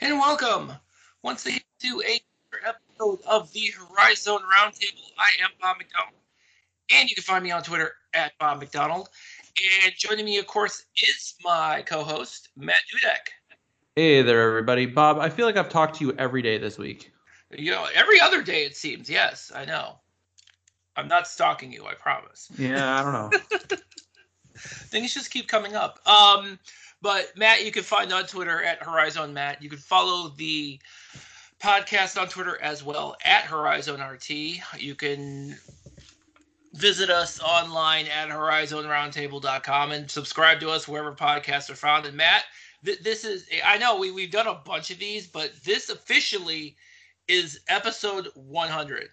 and welcome once again to a episode of the Horizon Roundtable. I am Bob McDonald, and you can find me on Twitter at Bob McDonald. And joining me, of course, is my co-host Matt Dudek. Hey there, everybody. Bob, I feel like I've talked to you every day this week. You know, every other day it seems. Yes, I know. I'm not stalking you. I promise. Yeah, I don't know. Things just keep coming up. Um, but Matt, you can find on Twitter at Horizon Matt. You can follow the podcast on Twitter as well at Horizon RT. You can visit us online at horizonroundtable.com and subscribe to us wherever podcasts are found. And Matt, th- this is I know we we've done a bunch of these, but this officially is episode 100.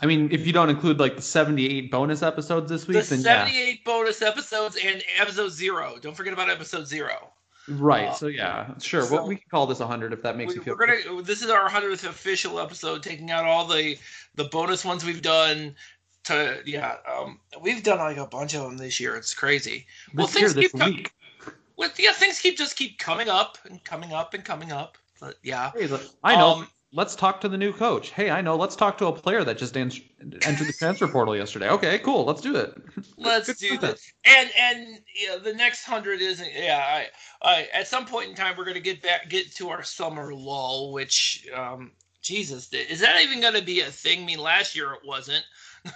I mean, if you don't include like the 78 bonus episodes this week, The then 78 bonus episodes and episode 0. Don't forget about episode 0. Right. Uh, so yeah, sure. so- well, we can call this 100 if that makes we, you feel. We're gonna this is our 100th official episode taking out all the the bonus ones we've done to yeah um we've done like a bunch of them this year it's crazy well this year, things this keep co- week. with yeah things keep just keep coming up and coming up and coming up but yeah I know. Um, let's talk to the new coach. Hey, I know. Let's talk to a player that just en- entered the transfer portal yesterday. Okay, cool. Let's do it. let's Good do this and and yeah, the next hundred isn't yeah I, I at some point in time we're gonna get back get to our summer lull which um jesus is that even gonna be a thing i mean last year it wasn't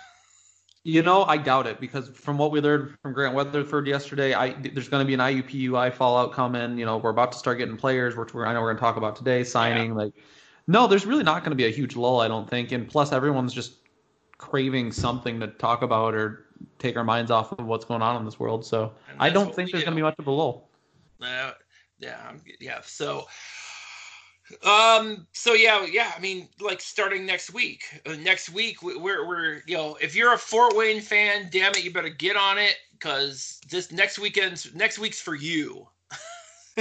You know, I doubt it because from what we learned from Grant Weatherford yesterday, I there's going to be an IUPUI fallout coming. You know, we're about to start getting players, which we're, I know we're going to talk about today, signing. Like, no, there's really not going to be a huge lull, I don't think. And plus, everyone's just craving something to talk about or take our minds off of what's going on in this world. So I don't think there's do. going to be much of a lull. Uh, yeah, yeah. So, um, so yeah, yeah. I mean, like starting next week. Uh, next week, we- we're we're you know, if you're a Fort Wayne fan, damn it, you better get on it because this next weekend's next week's for you.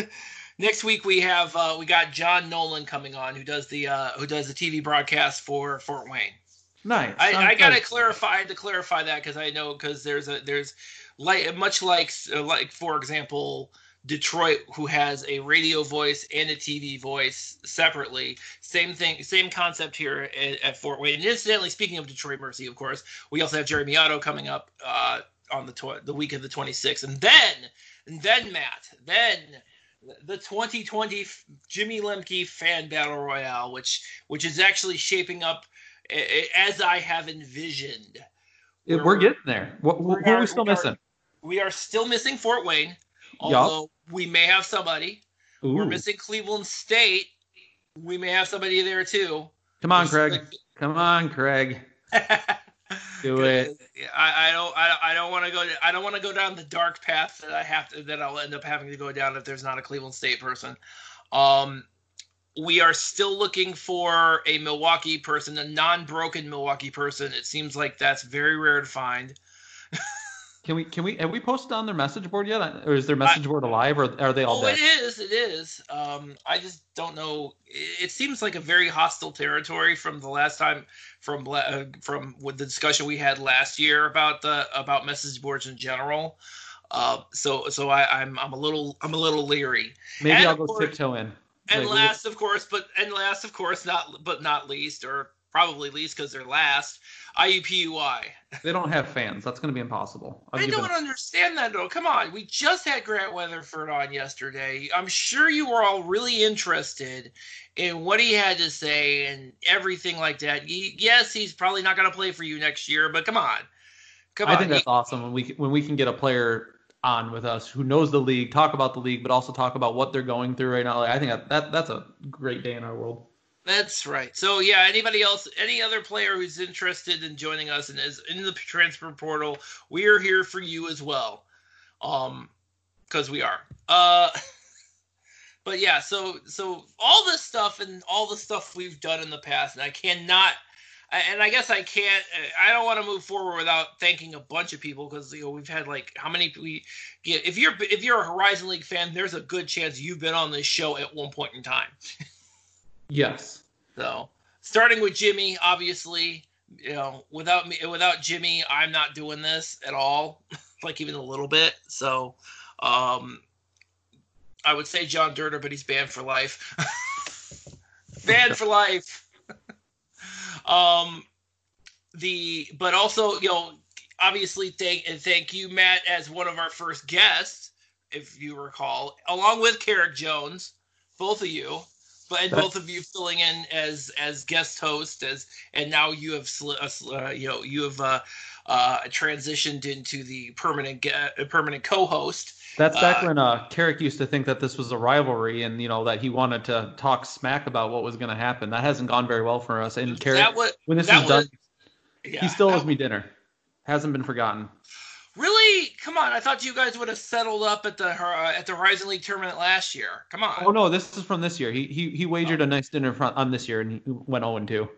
next week we have uh, we got John Nolan coming on, who does the uh, who does the TV broadcast for Fort Wayne. Nice. I, I gotta clarify to clarify that because I know because there's a there's like much like uh, like for example Detroit who has a radio voice and a TV voice separately. Same thing, same concept here at, at Fort Wayne. And incidentally, speaking of Detroit Mercy, of course, we also have Jeremy Otto coming up uh, on the tw- the week of the 26th, and then and then Matt, then the 2020 Jimmy Lemke Fan Battle Royale, which which is actually shaping up as I have envisioned. Yeah, we're getting there. What, we are are- we still we are- missing? We are still missing Fort Wayne, although we may have somebody. We're missing Cleveland State. We may have somebody there too. Come on, Craig. Come on, Craig. Do it. I, I don't. I, I don't want to go. I don't want to go down the dark path that I have to. That I'll end up having to go down if there's not a Cleveland State person. Um, we are still looking for a Milwaukee person, a non-broken Milwaukee person. It seems like that's very rare to find. Can we can we have we posted on their message board yet, or is their message board alive, or are they all Oh, dead? it is. It is. Um, I just don't know. It, it seems like a very hostile territory from the last time, from uh, from with the discussion we had last year about the about message boards in general. Uh, so so I, I'm I'm a little I'm a little leery. Maybe and I'll go course- tiptoe in. And Like, last, of course, but and last, of course, not but not least, or probably least because they're last. IUPUI. they don't have fans. That's going to be impossible. I it- don't understand that though. Come on, we just had Grant Weatherford on yesterday. I'm sure you were all really interested in what he had to say and everything like that. He, yes, he's probably not going to play for you next year, but come on, come I on. think that's awesome when we can- when we can get a player on with us who knows the league, talk about the league, but also talk about what they're going through right now. Like, I think that, that that's a great day in our world. That's right. So yeah, anybody else, any other player who's interested in joining us and is in the transfer portal, we are here for you as well. Um, because we are. Uh, but yeah, so so all this stuff and all the stuff we've done in the past, and I cannot. And I guess I can't. I don't want to move forward without thanking a bunch of people because you know we've had like how many we get. If you're if you're a Horizon League fan, there's a good chance you've been on this show at one point in time. Yes. So starting with Jimmy, obviously, you know, without me, without Jimmy, I'm not doing this at all, like even a little bit. So, um, I would say John Durter, but he's banned for life. banned for life. um, the but also you know obviously thank and thank you Matt as one of our first guests, if you recall, along with Carrick Jones, both of you, but and both of you filling in as as guest host as and now you have uh, you know you have uh, uh, transitioned into the permanent uh, permanent co-host. That's back uh, when uh, Carrick used to think that this was a rivalry, and you know that he wanted to talk smack about what was going to happen. That hasn't gone very well for us. And Carrick, what, when this is was, done, yeah, he still owes me dinner. Hasn't been forgotten. Really? Come on! I thought you guys would have settled up at the uh, at the Horizon League tournament last year. Come on. Oh no, this is from this year. He he he wagered oh. a nice dinner on this year, and he went 0 2.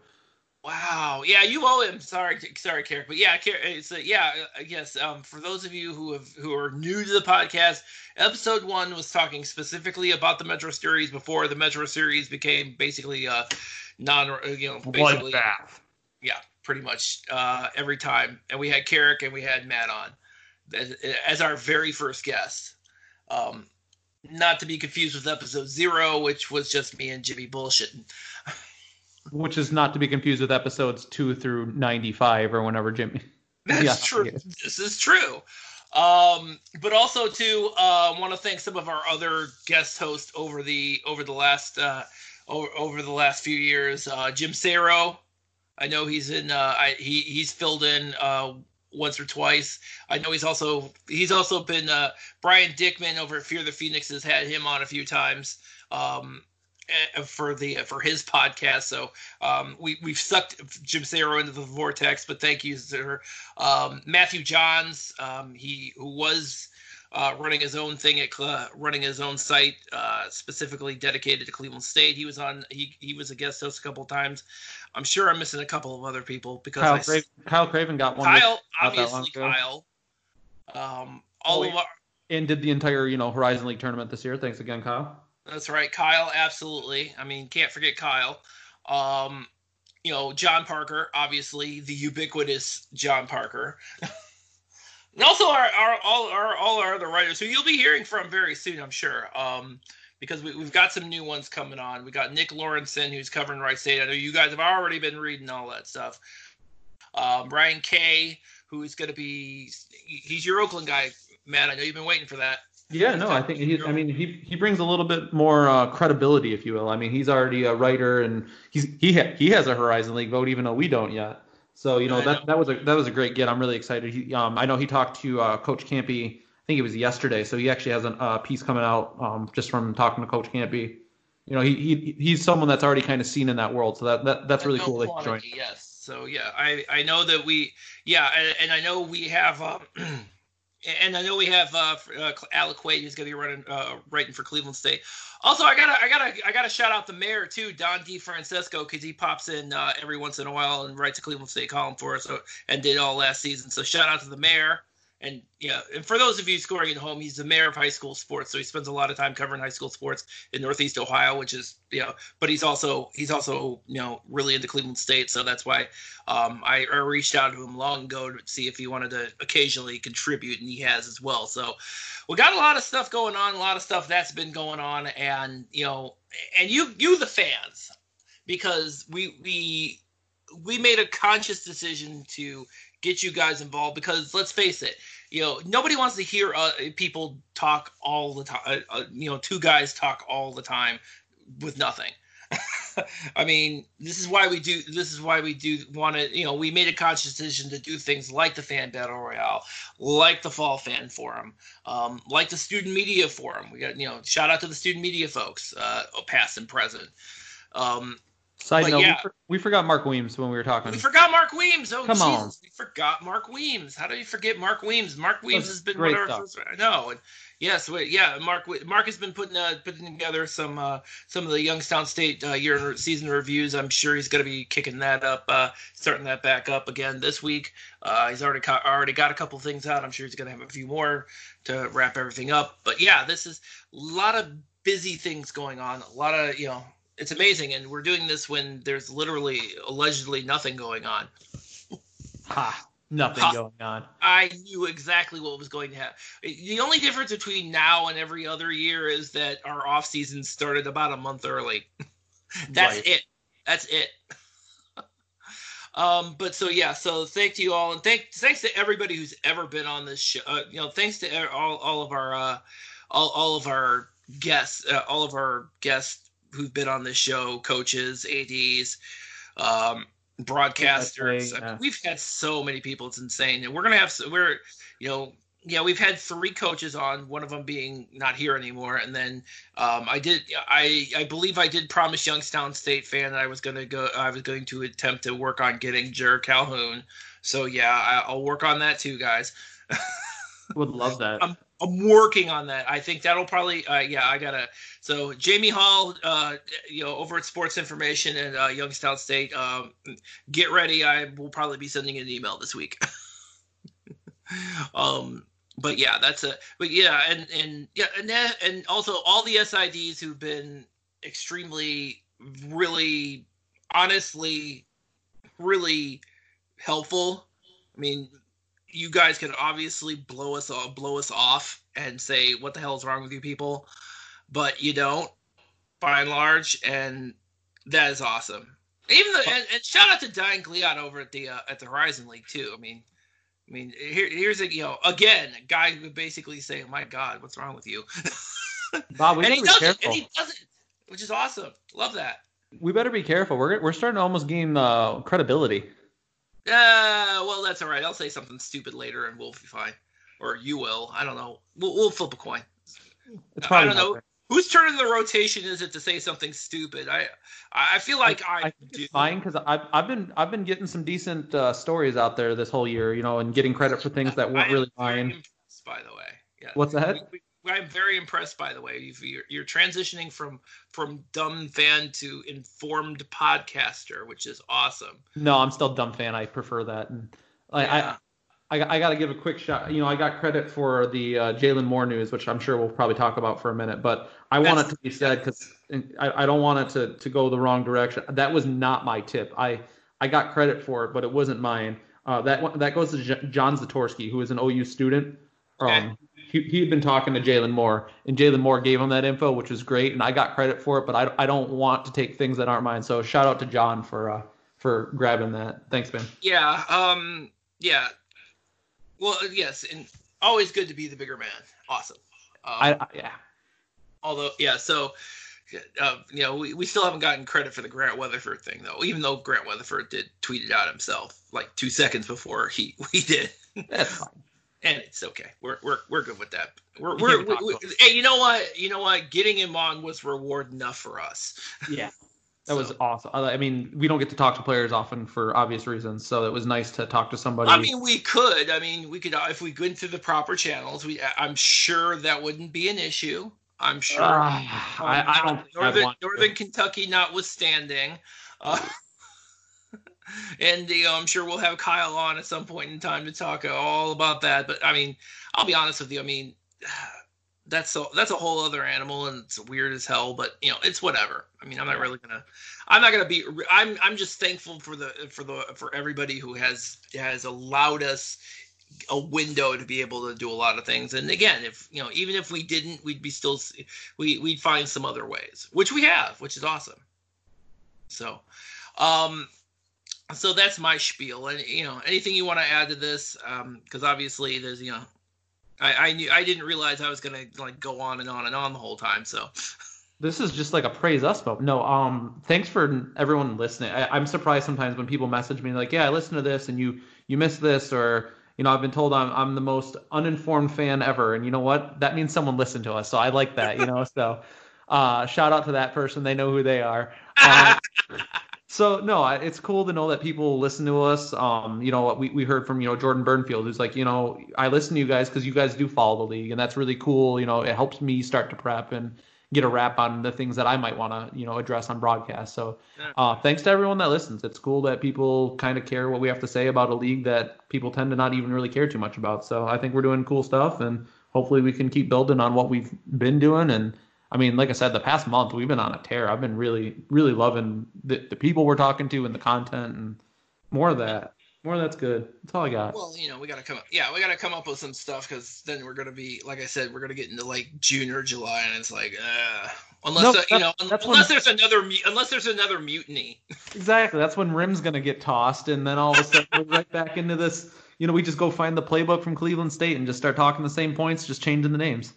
Wow. Yeah, you owe him. Sorry, sorry, Carrick. But yeah, it's a, yeah, I guess. Um, for those of you who have who are new to the podcast, episode one was talking specifically about the Metro Series before the Metro Series became basically uh non, you know, basically. Bloodbath. Yeah, pretty much uh, every time, and we had Carrick and we had Matt on as, as our very first guest. Um, not to be confused with episode zero, which was just me and Jimmy bullshitting. which is not to be confused with episodes two through ninety-five or whenever Jimmy. That's yeah, true. This is true. Um, but also too, uh, want to thank some of our other guest hosts over the over the last uh, over, over the last few years. Uh, Jim Saro, I know he's in. Uh, I, he he's filled in uh, once or twice. I know he's also he's also been uh, Brian Dickman over at Fear the Phoenix has had him on a few times. Um, Eh, for the for his podcast. So um, we we've sucked Jim Saro into the vortex, but thank you, sir. Um, Matthew Johns, um, he who was uh, running his own thing at uh, running his own site uh, specifically dedicated to Cleveland State. He was on he he was a guest host a couple of times. I'm sure I'm missing a couple of other people because Kyle, I, Craven, Kyle Craven got one. Kyle, obviously Kyle. Um, all oh, of our and did the entire you know Horizon League tournament this year. Thanks again, Kyle. That's right, Kyle. Absolutely. I mean, can't forget Kyle. Um, you know, John Parker, obviously the ubiquitous John Parker. and also our, our all our all our other writers who you'll be hearing from very soon, I'm sure. Um, because we, have got some new ones coming on. We got Nick Lawrenson who's covering Wright State. I know you guys have already been reading all that stuff. Um, Brian Kay, who's going to be he's your Oakland guy, Matt. I know you've been waiting for that. Yeah, no, I think he. I mean, he he brings a little bit more uh, credibility, if you will. I mean, he's already a writer, and he's he ha- he has a Horizon League vote, even though we don't yet. So you know that that was a that was a great get. I'm really excited. He, um, I know he talked to uh, Coach Kampe. I think it was yesterday. So he actually has a uh, piece coming out um, just from talking to Coach Kampe. You know, he, he he's someone that's already kind of seen in that world. So that, that that's really cool that he joined. Yes. So yeah, I I know that we yeah, and, and I know we have. Um, and I know we have uh, uh, Alec Quaid who's going to be running uh, writing for Cleveland State. Also, I gotta I gotta I gotta shout out the mayor too, Don DiFrancesco, because he pops in uh, every once in a while and writes a Cleveland State column for us, so, and did all last season. So shout out to the mayor. And yeah, and for those of you scoring at home, he's the mayor of high school sports, so he spends a lot of time covering high school sports in Northeast Ohio, which is you know. But he's also he's also you know really into Cleveland State, so that's why um, I, I, reached out to him long ago to see if he wanted to occasionally contribute, and he has as well. So we got a lot of stuff going on, a lot of stuff that's been going on, and you know, and you you the fans, because we we we made a conscious decision to get you guys involved because let's face it, you know, nobody wants to hear uh, people talk all the time. Uh, uh, you know, two guys talk all the time with nothing. I mean, this is why we do. This is why we do want to. You know, we made a conscious decision to do things like the fan battle royale, like the fall fan forum, um, like the student media forum. We got you know, shout out to the student media folks, uh, past and present. Um, Side but note, yeah. we, for, we, forgot Mark Weems when we were talking. We forgot Mark Weems. Oh, Come Jesus. on. We forgot Mark Weems. How do you forget Mark Weems? Mark Weems That's has been one of our first. I know. And yes, wait, yeah. Mark Mark has been putting uh, putting together some uh, some of the Youngstown State uh, year season reviews. I'm sure he's going to be kicking that up, uh, starting that back up again this week. Uh, he's already ca- already got a couple things out. I'm sure he's going to have a few more to wrap everything up. But yeah, this is a lot of busy things going on. A lot of you know it's amazing, and we're doing this when there's literally allegedly nothing going on. Ha! Nothing ha, going on. I knew exactly what was going to happen. The only difference between now and every other year is that our off season started about a month early. That's right. it. That's it. um, but so yeah, so thank you all, and thank thanks to everybody who's ever been on this show. Uh, you know, thanks to all all of our uh, all all of our guests, uh, all of our guests who've been on this show, coaches, ads, um, broadcasters. Yeah. we've had so many people; it's insane, and we're gonna have we're you know yeah, we've had three coaches on, one of them being not here anymore, and then um, I did. I I believe I did promise Youngstown State fan that I was gonna go. I was going to attempt to work on getting Jer Calhoun. So yeah, I, will work on that too, guys. Would love that. I'm, I'm working on that. I think that'll probably. Uh, yeah, I gotta. So Jamie Hall, uh, you know, over at Sports Information and uh, Youngstown State, um, get ready. I will probably be sending an email this week. um but yeah, that's a but yeah, and and yeah, and that, and also all the SIDs who've been extremely, really, honestly, really helpful. I mean, you guys can obviously blow us off, blow us off, and say what the hell is wrong with you people, but you don't, by and large, and that is awesome. Even the and, and shout out to Diane Gliad over at the uh, at the Horizon League too. I mean, I mean, here, here's a you know again a guy who basically saying, "My God, what's wrong with you?" Bob, we and he does it, and he does it, which is awesome. Love that. We better be careful. We're we're starting to almost gain uh, credibility. Uh, well, that's all right. I'll say something stupid later, and we'll be fine. Or you will. I don't know. We'll, we'll flip a coin. I don't know whose turn in the rotation is it to say something stupid? I I feel like I, I, I it's fine because I've I've been I've been getting some decent uh, stories out there this whole year, you know, and getting credit for things that weren't really mine. By the way, yeah. What's that? We, I'm very impressed, by the way. You're, you're transitioning from from dumb fan to informed podcaster, which is awesome. No, I'm still dumb fan. I prefer that. And I, yeah. I, I got to give a quick shot. You know, I got credit for the uh, Jalen Moore news, which I'm sure we'll probably talk about for a minute. But I want it to be said because I, I don't want it to, to go the wrong direction. That was not my tip. I I got credit for it, but it wasn't mine. Uh, that that goes to J- John Zatorsky, who is an OU student. Okay. He he had been talking to Jalen Moore, and Jalen Moore gave him that info, which was great, and I got credit for it. But I, I don't want to take things that aren't mine. So shout out to John for uh, for grabbing that. Thanks, Ben. Yeah. Um. Yeah. Well, yes, and always good to be the bigger man. Awesome. Um, I, I, yeah. Although, yeah, so uh, you know, we, we still haven't gotten credit for the Grant Weatherford thing though, even though Grant Weatherford did tweet it out himself like two seconds before he we did. That's fine. And it's okay. We're we're we're good with that. We're we're, we, we, hey, you know what? You know what? Getting him on was reward enough for us. Yeah. That so. was awesome. I mean, we don't get to talk to players often for obvious reasons, so it was nice to talk to somebody. I mean, we could. I mean, we could if we went through the proper channels. We, I'm sure that wouldn't be an issue. I'm sure. Uh, um, I, I, don't. Northern, Northern Kentucky, notwithstanding. Uh, and you know, I'm sure we'll have Kyle on at some point in time to talk all about that. But I mean, I'll be honest with you. I mean, that's a that's a whole other animal and it's weird as hell but you know it's whatever i mean i'm not really gonna i'm not gonna be i'm i'm just thankful for the for the for everybody who has has allowed us a window to be able to do a lot of things and again if you know even if we didn't we'd be still we we'd find some other ways which we have which is awesome so um so that's my spiel and you know anything you want to add to this um because obviously there's you know I, I knew I didn't realize I was gonna like go on and on and on the whole time. So this is just like a praise us moment. No, um, thanks for everyone listening. I, am surprised sometimes when people message me like, "Yeah, I listened to this and you you missed this," or you know, I've been told I'm I'm the most uninformed fan ever, and you know what? That means someone listened to us, so I like that. You know, so uh, shout out to that person. They know who they are. Uh, so no, it's cool to know that people listen to us. Um, you know, we, we heard from you know Jordan Burnfield, who's like, you know, I listen to you guys because you guys do follow the league, and that's really cool. You know, it helps me start to prep and get a wrap on the things that I might want to you know address on broadcast. So, uh, thanks to everyone that listens. It's cool that people kind of care what we have to say about a league that people tend to not even really care too much about. So I think we're doing cool stuff, and hopefully we can keep building on what we've been doing and I mean, like I said, the past month we've been on a tear. I've been really, really loving the, the people we're talking to and the content and more of that. More of that's good. That's all I got. Well, you know, we gotta come up. Yeah, we gotta come up with some stuff because then we're gonna be, like I said, we're gonna get into like June or July, and it's like, uh, unless Nope, uh, you know, unless when- there's another, mu- unless there's another mutiny. Exactly. That's when Rimm's gonna get tossed, and then all of a sudden we're right back into this. You know, we just go find the playbook from Cleveland State and just start talking the same points, just changing the names.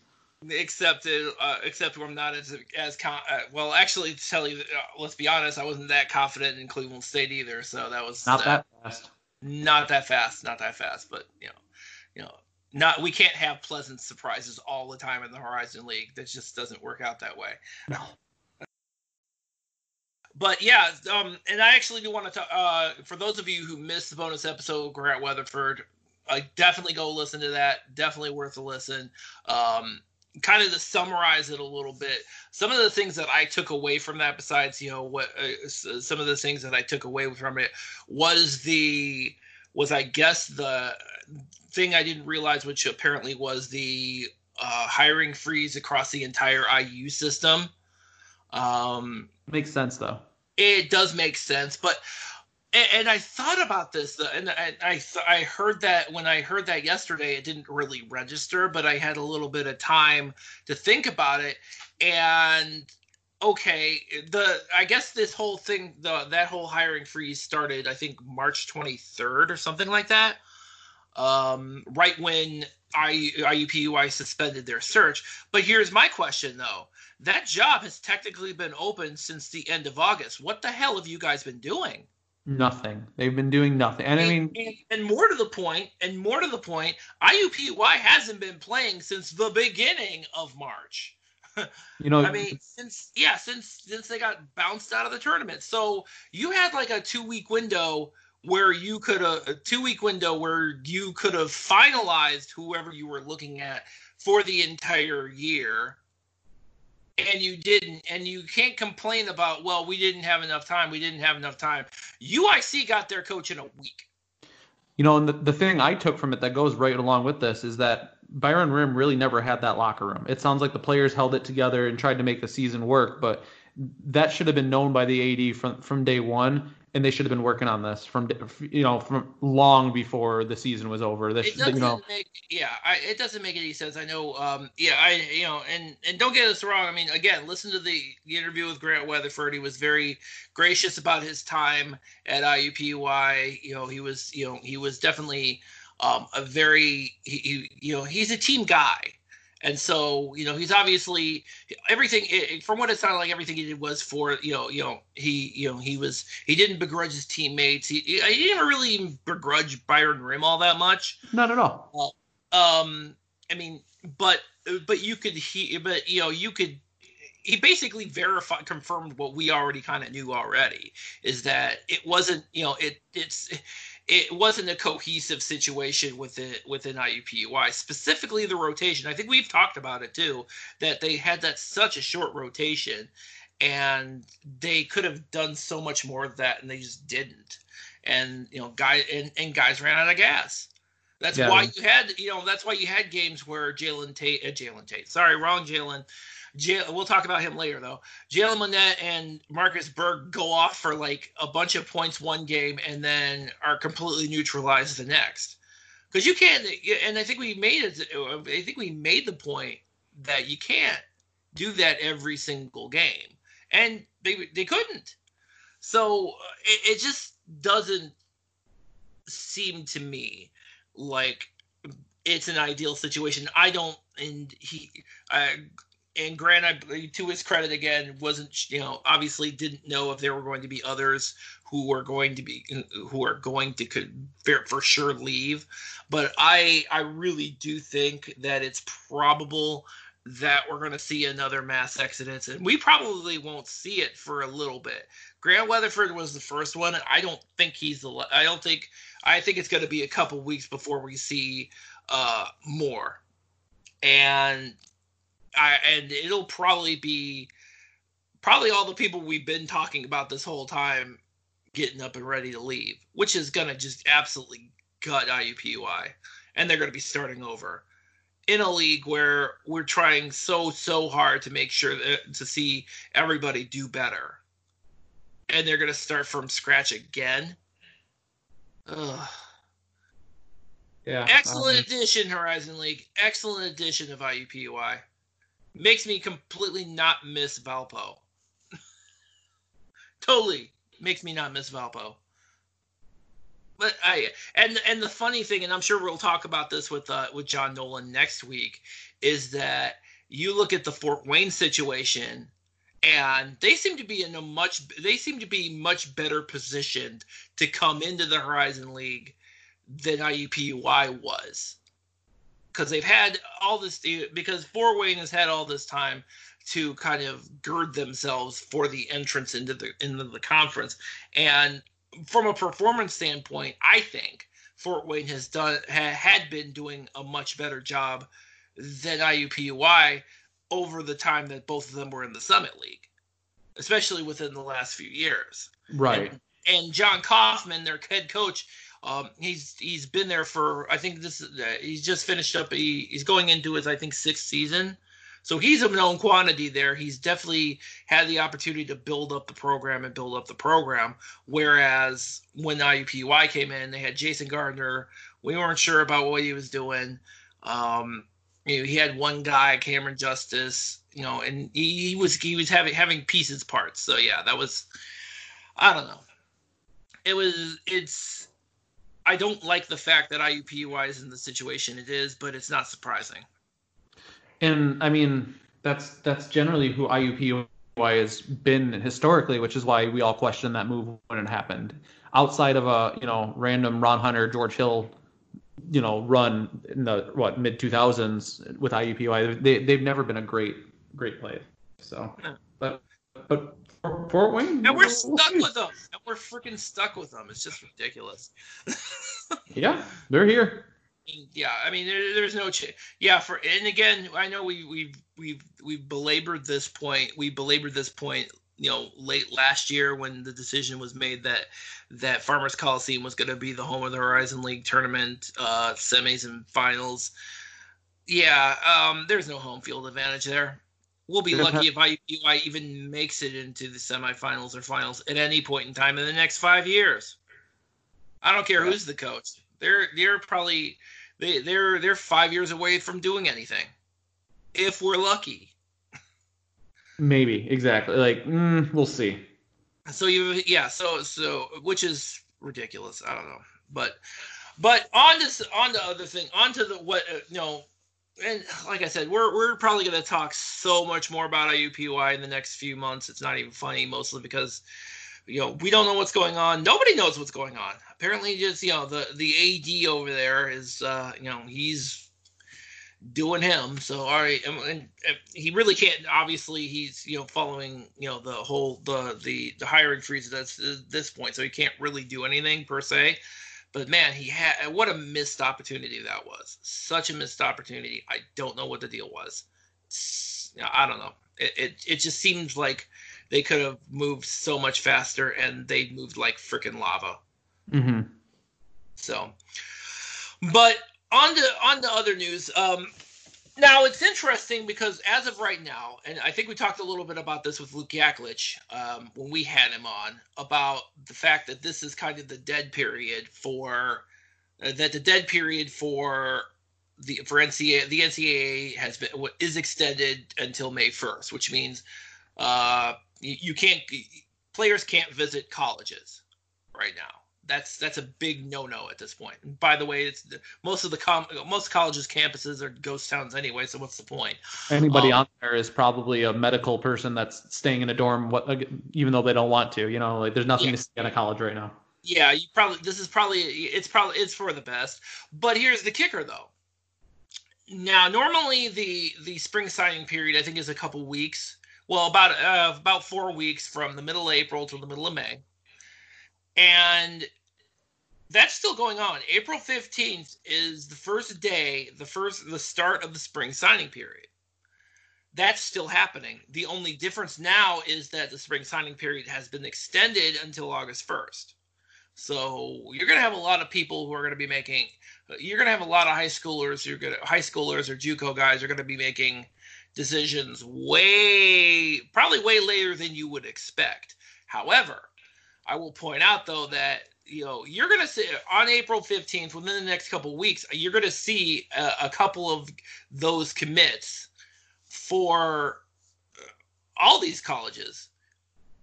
Except, uh, except where I'm not as as con- uh, well. Actually, to tell you, uh, let's be honest, I wasn't that confident in Cleveland State either. So that was Not uh, that fast. not that fast, not that fast. But you know, you know, not we can't have pleasant surprises all the time in the Horizon League. That just doesn't work out that way. No. But yeah, um, and I actually do want to talk. Uh, for those of you who missed the bonus episode with Grant Weatherford, I definitely go listen to that. Definitely worth a listen. Um, kind of to summarize it a little bit, some of the things that I took away from that, besides you know what, uh, some of the things that I took away from it was the was I guess the thing I didn't realize, which apparently was the uh, hiring freeze across the entire IU system. Um, Makes sense though. it does make sense but and, and i thought about this and i I, I heard that when i heard that yesterday it didn't really register but i had a little bit of time to think about it and okay the i guess this whole thing the that whole hiring freeze started i think march 23rd or something like that um right when I, IUPUI suspended their search but here's my question though that job has technically been open since the end of August. What the hell have you guys been doing? Nothing. They've been doing nothing. And I mean, and, and more to the point, and more to the point, IUPUI hasn't been playing since the beginning of March. you know, I mean, since yeah, since since they got bounced out of the tournament. So you had like a two week window where you could have a two week window where you could have finalized whoever you were looking at for the entire year and you didn't and you can't complain about well we didn't have enough time we didn't have enough time. Uic got their coach in a week. You know, and the, the thing I took from it that goes right along with this is that Byron Rimm really never had that locker room. It sounds like the players held it together and tried to make the season work, but that should have been known by the AD from from day one, and they should have been working on this from you know from long before the season was over. This you know. make yeah I, it doesn't make any sense. I know um yeah i you know and and don't get us wrong. I mean again listen to the, the interview with grant weatherford. He was very gracious about his time at iupui you know he was you know he was definitely um a very he, he you know he's a team guy and so you know he's obviously everything from what it sounded like everything he did was for you know you know he you know he was he didn't begrudge his teammates he, he didn't really begrudge byron rimm all that much not at all. um i mean but but you could he but you know you could he basically verified confirmed what we already kind of knew already is that it wasn't you know it it's it wasn't a cohesive situation within within IUPUI specifically the rotation I think we've talked about it too that they had that such a short rotation and they could have done so much more of that and they just didn't and you know guy and, and guys ran out of gas that's Yeah. why you had, you know, that's why you had games where Jalen Tate, uh, Jalen Tate, sorry, wrong Jalen. Jay, we'll talk about him later though. Jalen Minnett and Marcus Burk go off for like a bunch of points one game and then are completely neutralized the next. Because you can't, and I think we made it. I think we made the point that you can't do that every single game, and they they couldn't. So it, it just doesn't seem to me like it's an ideal situation. I don't, and he, uh, and Grant, I believe, to his credit again, wasn't you know obviously didn't know if there were going to be others who were going to be who are going to could for, sure leave, but I I really do think that it's probable that we're going to see another mass exodus, and we probably won't see it for a little bit. Grant Weatherford was the first one. I don't think he's the. I don't think. I think it's going to be a couple weeks before we see uh, more, and I and it'll probably be probably all the people we've been talking about this whole time getting up and ready to leave, which is going to just absolutely gut IUPUI, and they're going to be starting over in a league where we're trying so so hard to make sure that to see everybody do better, and they're going to start from scratch again. Ugh. Yeah. Excellent um, addition, Horizon League. Excellent addition of IUPUI. Makes me completely not miss Valpo. totally makes me not miss Valpo. But I and and the funny thing, and I'm sure we'll talk about this with uh, with John Nolan next week, is that you look at the Fort Wayne situation, and they seem to be in a much they seem to be much better positioned to come into the Horizon League than IUPUI was. Because they've had all this, because Fort Wayne has had all this time to kind of gird themselves for the entrance into the into the conference, and from a performance standpoint, I think Fort Wayne has done ha, had been doing a much better job than IUPUI over the time that both of them were in the Summit League, especially within the last few years. Right. And, and Jon Coffman, their head coach, um, he's he's been there for I think this uh, he's just finished up. He, he's going into his I think sixth season, so he's a known quantity there. He's definitely had the opportunity to build up the program and build up the program. Whereas when IUPUI came in, they had Jason Gardner. We weren't sure about what he was doing. Um, you know, he had one guy, Cameron Justice, you know, and he, he was he was having having pieces parts. So yeah, that was I don't know. It was it's I don't like the fact that IUPUI is in the situation it is, but it's not surprising. And I mean, that's that's generally who IUPUI has been historically, which is why we all question that move when it happened. Outside of a you know random Ron Hunter, George Hill, you know run in the what mid 2000s with IUPUI, they they've never been a great great play. So, but but Fort Wayne, and we're stuck with them. And we're freaking stuck with them. It's just ridiculous. yeah, they're here. Yeah, I mean, there, there's no ch- yeah for and again, I know we we've we've we've belabored this point. We belabored this point, you know, late last year when the decision was made that that Farmers Coliseum was going to be the home of the Horizon League tournament, uh, semis and finals. Yeah, um, there's no home field advantage there. We'll be lucky if IUPUI even makes it into the semifinals or finals at any point in time in the next five years. I don't care who's the coach. They're they're probably they they're they're five years away from doing anything, if we're lucky. Maybe exactly. Like mm, we'll see. So you yeah so so which is ridiculous. I don't know, but but on to on to other thing on to the what uh, you know and like I said, we're we're probably going to talk so much more about IUPUI in the next few months. It's not even funny, mostly because you know we don't know what's going on. Nobody knows what's going on. Apparently, just you know the the AD over there is uh, you know he's doing him. So all right, and, and, and he really can't. Obviously, he's you know following you know the whole the the the hiring freeze at this, this point, so he can't really do anything per se. But man, he had what a missed opportunity that was. Such a missed opportunity. I don't know what the deal was. I don't know. It, it it just seems like they could have moved so much faster, and they moved like freaking lava. Mm-hmm. So, but on to on to other news. Um, now it's interesting because as of right now, and I think we talked a little bit about this with Luke Yaklich um, when we had him on about the fact that this is kind of the dead period for uh, that the dead period for the for NCAA the NCAA has been what is extended until May first, which means uh, you, you can't players can't visit colleges right now that's that's a big no-no at this point. And by the way, it's most of the com- most colleges campuses are ghost towns anyway. So what's the point? Anybody um, on there is probably a medical person that's staying in a dorm, what, even though they don't want to. You know, like there's nothing yeah. to see in a college right now. Yeah, you probably this is probably it's probably it's for the best. But here's the kicker, though. Now, normally the the spring signing period I think is a couple weeks. Well, about uh, about four weeks from the middle of April to the middle of May and that's still going on. April 15th is the first day, the first the start of the spring signing period. That's still happening. The only difference now is that the spring signing period has been extended until August 1st. So you're going to have a lot of people who are going to be making you're going to have a lot of high schoolers, you're going to high schoolers or JUCO guys are going to be making decisions way probably way later than you would expect. However, I will point out though that you know, you're going to see on April 15th, within the next couple weeks, you're going to see a, a, couple of those commits for all these colleges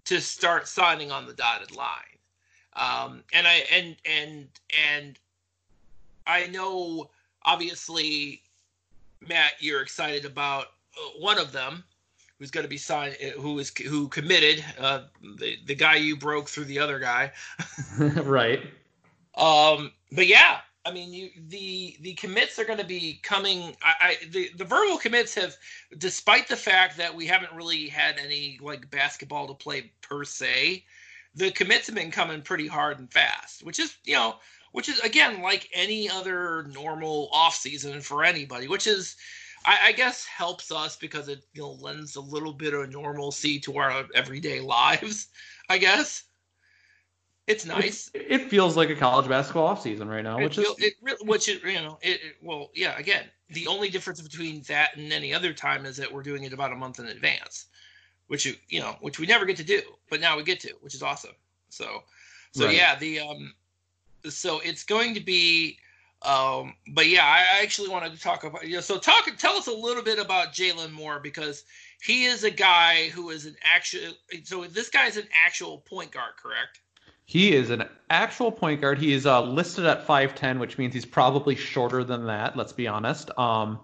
to start signing on the dotted line. Um, and I and and and I know obviously Matt, you're excited about uh, one of them who's going to be signed, uh, who is who committed, uh, the the guy you broke through the other guy, right? Um, but yeah, I mean, you the the commits are going to be coming. I, I the the verbal commits have, despite the fact that we haven't really had any like basketball to play per se, the commits have been coming pretty hard and fast, which is you know, which is again like any other normal off season for anybody, which is I, I, guess helps us because it you know lends a little bit of normalcy to our everyday lives. I guess it's nice. It, it feels like a college basketball off season right now, which feel, is it which it, you know it, it, well yeah again the only difference between that and any other time is that we're doing it about a month in advance, which you you know which we never get to do, but now we get to, which is awesome. So so right. yeah the um so it's going to be um, but yeah, I actually wanted to talk about you know, so talk tell us a little bit about Jalen Moore because he is a guy who is an actual so this guy is an actual point guard, correct? He is an actual point guard. He is uh, listed at 5'10, which means he's probably shorter than that, let's be honest. Um,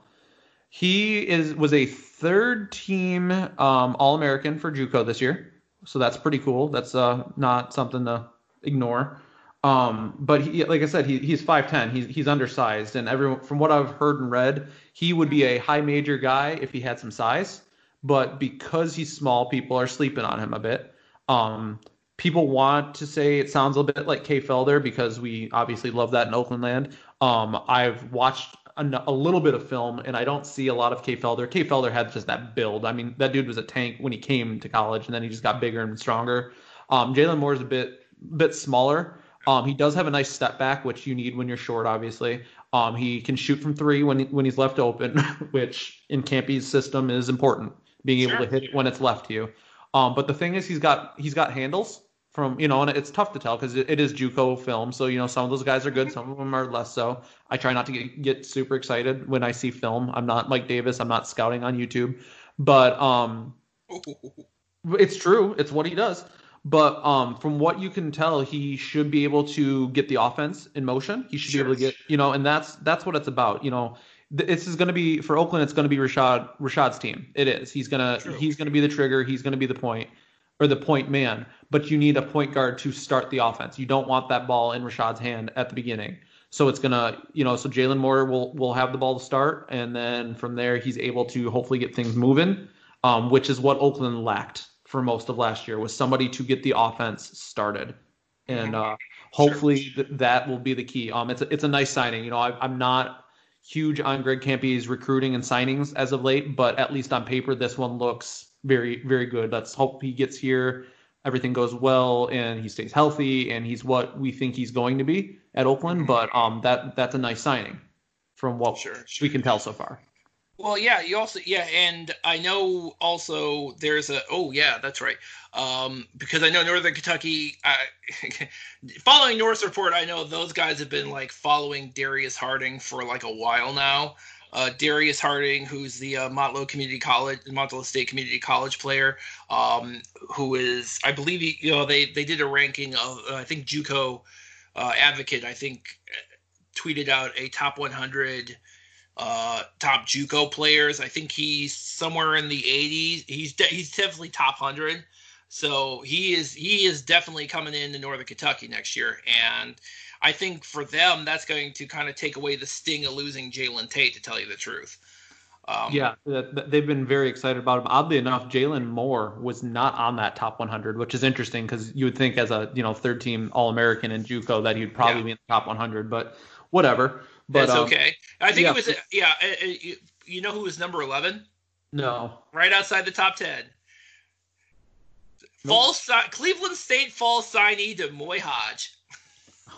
he is was a third team um, All American for JUCO this year. So that's pretty cool. That's uh, not something to ignore. Um, but he, like I said, he, he's 5'10. He's, he's undersized. And everyone, from what I've heard and read, he would be a high major guy if he had some size. But because he's small, people are sleeping on him a bit. Um, people want to say it sounds a bit like Kay Felder because we obviously love that in Oakland land. Um, I've watched a, a, little bit of film and I don't see a lot of Kay Felder. Kay Felder had just that build. I mean, that dude was a tank when he came to college and then he just got bigger and stronger. Um, Jalen Moore is a bit bit smaller. Um, he does have a nice step back, which you need when you're short, obviously. Um, he can shoot from three when when he's left open, which in Kampe's system is important, being able to hit it when it's left to you. Um, but the thing is, he's got he's got handles from you know, and it's tough to tell because it, it is JUCO film. So you know, some of those guys are good, some of them are less so. I try not to get, get super excited when I see film. I'm not Mike Davis. I'm not scouting on YouTube, but um, it's true. It's what he does. But um, from what you can tell, he should be able to get the offense in motion. He should sure. be able to get, you know, and that's that's what it's about. You know, this is going to be for Oakland. It's going to be Rashad Rashad's team. It is. He's gonna True. he's gonna be the trigger. He's gonna be the point or the point man. But you need a point guard to start the offense. You don't want that ball in Rashad's hand at the beginning. So it's gonna, you know, so Jalen Moore will will have the ball to start, and then from there he's able to hopefully get things moving, um, which is what Oakland lacked for most of last year was somebody to get the offense started, and uh, hopefully th- that will be the key. Um, it's a, it's a nice signing. You know, I, I'm not huge on Greg Kampe's recruiting and signings as of late, but at least on paper, this one looks very very good. Let's hope he gets here, everything goes well, and he stays healthy, and he's what we think he's going to be at Oakland. Mm-hmm. But um, that that's a nice signing from what sure, sure. we can tell so far. Well, yeah, you also yeah, and I know also there's a oh yeah, that's right. Um, because I know Northern Kentucky. I, following North Report, I know those guys have been like following Darius Harding for like a while now. Uh, Darius Harding, who's the uh, Motlow Community College, Motlow State Community College player, um, who is, I believe, he, you know, they they did a ranking of, uh, I think JUCO uh, Advocate, I think, tweeted out a top 100 uh, top JUCO players. I think he's somewhere in the 80s. He's de- he's definitely top 100. So he is he is definitely coming into Northern Kentucky next year, and I think for them that's going to kind of take away the sting of losing Jalen Tate. To tell you the truth. Um, yeah, they've been very excited about him. Oddly enough, Jalen Moore was not on that top 100, which is interesting because you would think as a you know third team All American in JUCO that he'd probably yeah. be in the top 100, but whatever. But, That's um, okay. I think yeah. it was yeah. You know who was number eleven? No. Right outside the top ten. Nope. False Cleveland State false signee D'Moi Hodge.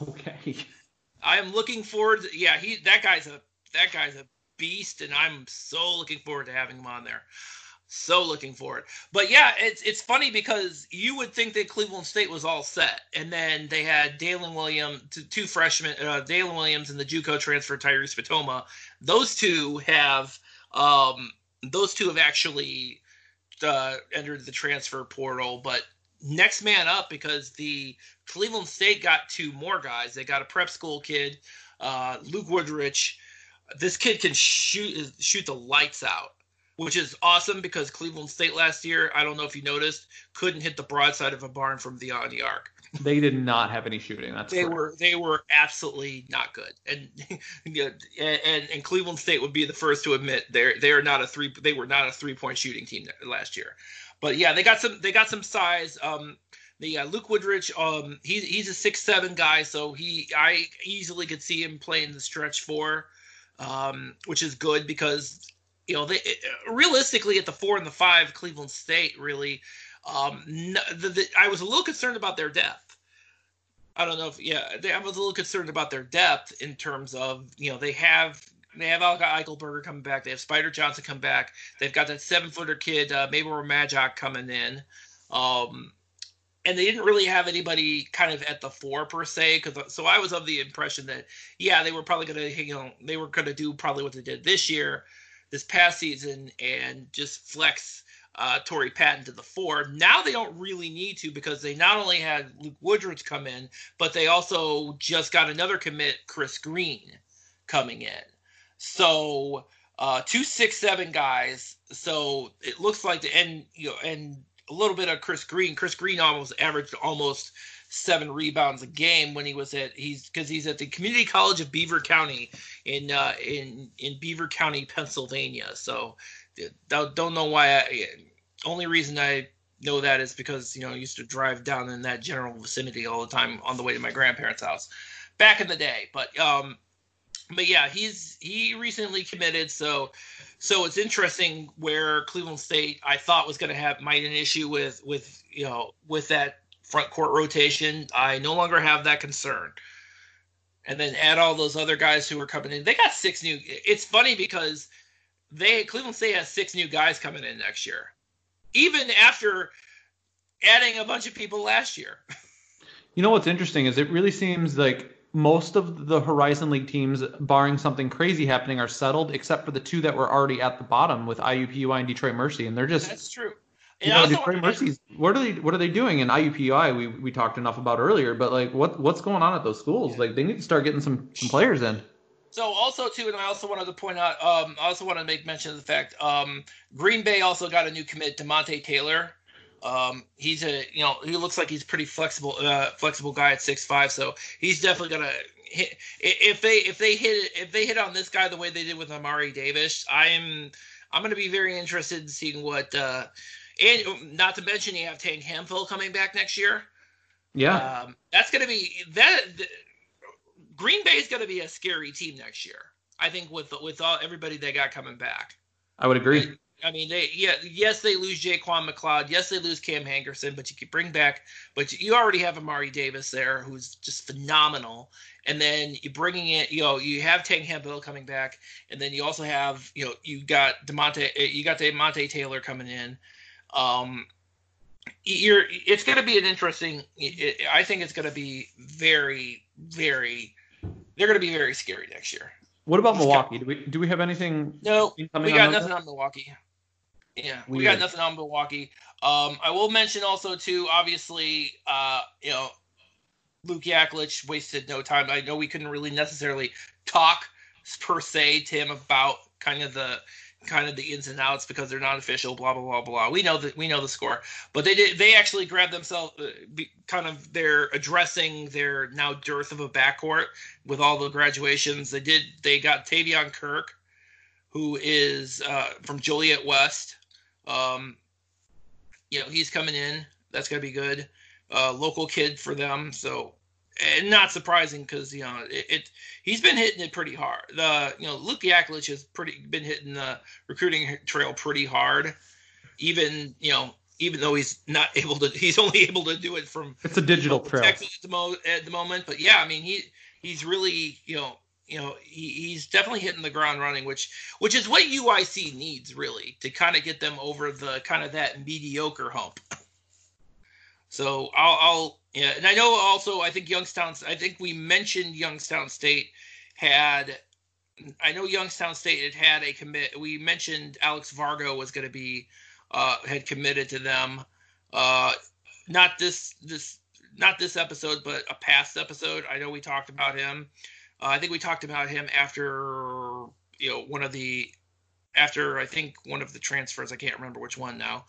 Okay. I am looking forward. To, yeah, he that guy's a that guy's a beast, and I'm so looking forward to having him on there. So looking forward. But yeah, it's it's funny because you would think that Cleveland State was all set, and then they had Dalen Williams, two freshmen, uh, Dalen Williams and the JUCO transfer Tyrese Fatoma. Those two have um, those two have actually uh, entered the transfer portal, but next man up because the Cleveland State got two more guys. They got a prep school kid, uh, Luke Woodrich. This kid can shoot shoot the lights out which is awesome because Cleveland State last year, I don't know if you noticed, couldn't hit the broadside of a barn from beyond the arc. They did not have any shooting. That's they correct. were they were absolutely not good, and, and and Cleveland State would be the first to admit they're they are not a three they were not a three point shooting team last year, but yeah they got some they got some size. Um, the uh, Luke Woodrich, um, he's he's a six seven guy, so he I easily could see him playing the stretch four, um, which is good because you know, they realistically at the four and the five, Cleveland State really. Um, the, the, I was a little concerned about their depth. I don't know if yeah, they, I was a little concerned about their depth in terms of you know they have they have Alka Eichelberger coming back, they have Spider Johnson come back, they've got that seven footer kid uh, Mabor Majak coming in. Um, and they didn't really have anybody kind of at the four per se because so i was of the impression that yeah they were probably to you know they were going to do probably what they did this year this past season and just flex uh, Torrey Patton to the four. Now they don't really need to because they not only had Luke Woodrich come in, but they also just got another commit, Chris Green, coming in. So uh, two six seven guys. So it looks like the and you know and a little bit of Chris Green. Chris Green almost averaged almost seven rebounds a game when he was at he's because he's at the Community College of Beaver County in uh, in in Beaver County, Pennsylvania. So don't know why. I, only reason I know that is because you know I used to drive down in that general vicinity all the time on the way to my grandparents' house back in the day. But um, but yeah, he's he recently committed, so so it's interesting where Cleveland State I thought was going to have might an issue with with you know with that front court rotation. I no longer have that concern. And then add all those other guys who are coming in. They got six new. It's funny because they Cleveland State has six new guys coming in next year, even after adding a bunch of people last year. You know what's interesting is it really seems like most of the Horizon League teams, barring something crazy happening, are settled, except for the two that were already at the bottom with IUPUI and Detroit Mercy, and they're just that's true. You know, Detroit Mercy's. What are they? What are they doing in IUPUI? We we talked enough about earlier, but like, what what's going on at those schools? Yeah. Like, they need to start getting some some players in. So also too, and I also wanted to point out, um, I also want to make mention of the fact, um, Green Bay also got a new commit, Demonte Taylor. Um, he's a, you know, he looks like he's pretty flexible, uh, flexible guy at six five. So he's definitely gonna hit. If they if they hit if they hit on this guy the way they did with Amari Davis, I'm I'm gonna be very interested in seeing what. Uh, and um, not to mention you have Tank Hemphill coming back next year. Yeah, um, that's going to be that. The, Green Bay is going to be a scary team next year. I think with with all everybody they got coming back. I would agree. And, I mean, they yeah, yes, they lose JayQuan McCloud. Yes, they lose Cam Hankerson, but you can bring back. But you already have Amari Davis there, who's just phenomenal. And then you're bringing in, you know, you have Tank Hemphill coming back, and then you also have, you know, you got Demonte, you got Demonte Taylor coming in. Um, you're it's going to be an interesting. It, I think it's going to be very, very. They're going to be very scary next year. What about Milwaukee? Do we do we have anything? No, we got nothing on Milwaukee. Yeah, we got nothing on Milwaukee. Um, I will mention also too, obviously, uh, you know, Luke Yaklich wasted no time. I know we couldn't really necessarily talk per se to him about kind of the kind of the ins and outs because they're not official. Blah blah blah blah. We know that we know the score, but they did. They actually grabbed themselves, uh, kind of. They're addressing their now dearth of a backcourt with all the graduations. They did. They got Tavion Kirk, who is uh, from Joliet West. Um, you know, he's coming in. That's gonna be good. Uh, local kid for them. So and not surprising because you know it, it, he's been hitting it pretty hard. The you know Luke Yaklich has pretty been hitting the recruiting trail pretty hard, even you know even though he's not able to he's only able to do it from it's a digital trail Texas at the, mo- at the moment. But yeah, I mean he he's really you know you know he, he's definitely hitting the ground running, which which is what UIC needs really to kind of get them over the kind of that mediocre hump. So I'll, I'll yeah, and I know also I think Youngstown. I think we mentioned Youngstown State had. I know Youngstown State had had a commit. We mentioned Alex Vargo was going to be uh, had committed to them. Uh, not this this not this episode, but a past episode. I know we talked about him. Uh, I think we talked about him after you know one of the after I think one of the transfers. I can't remember which one now.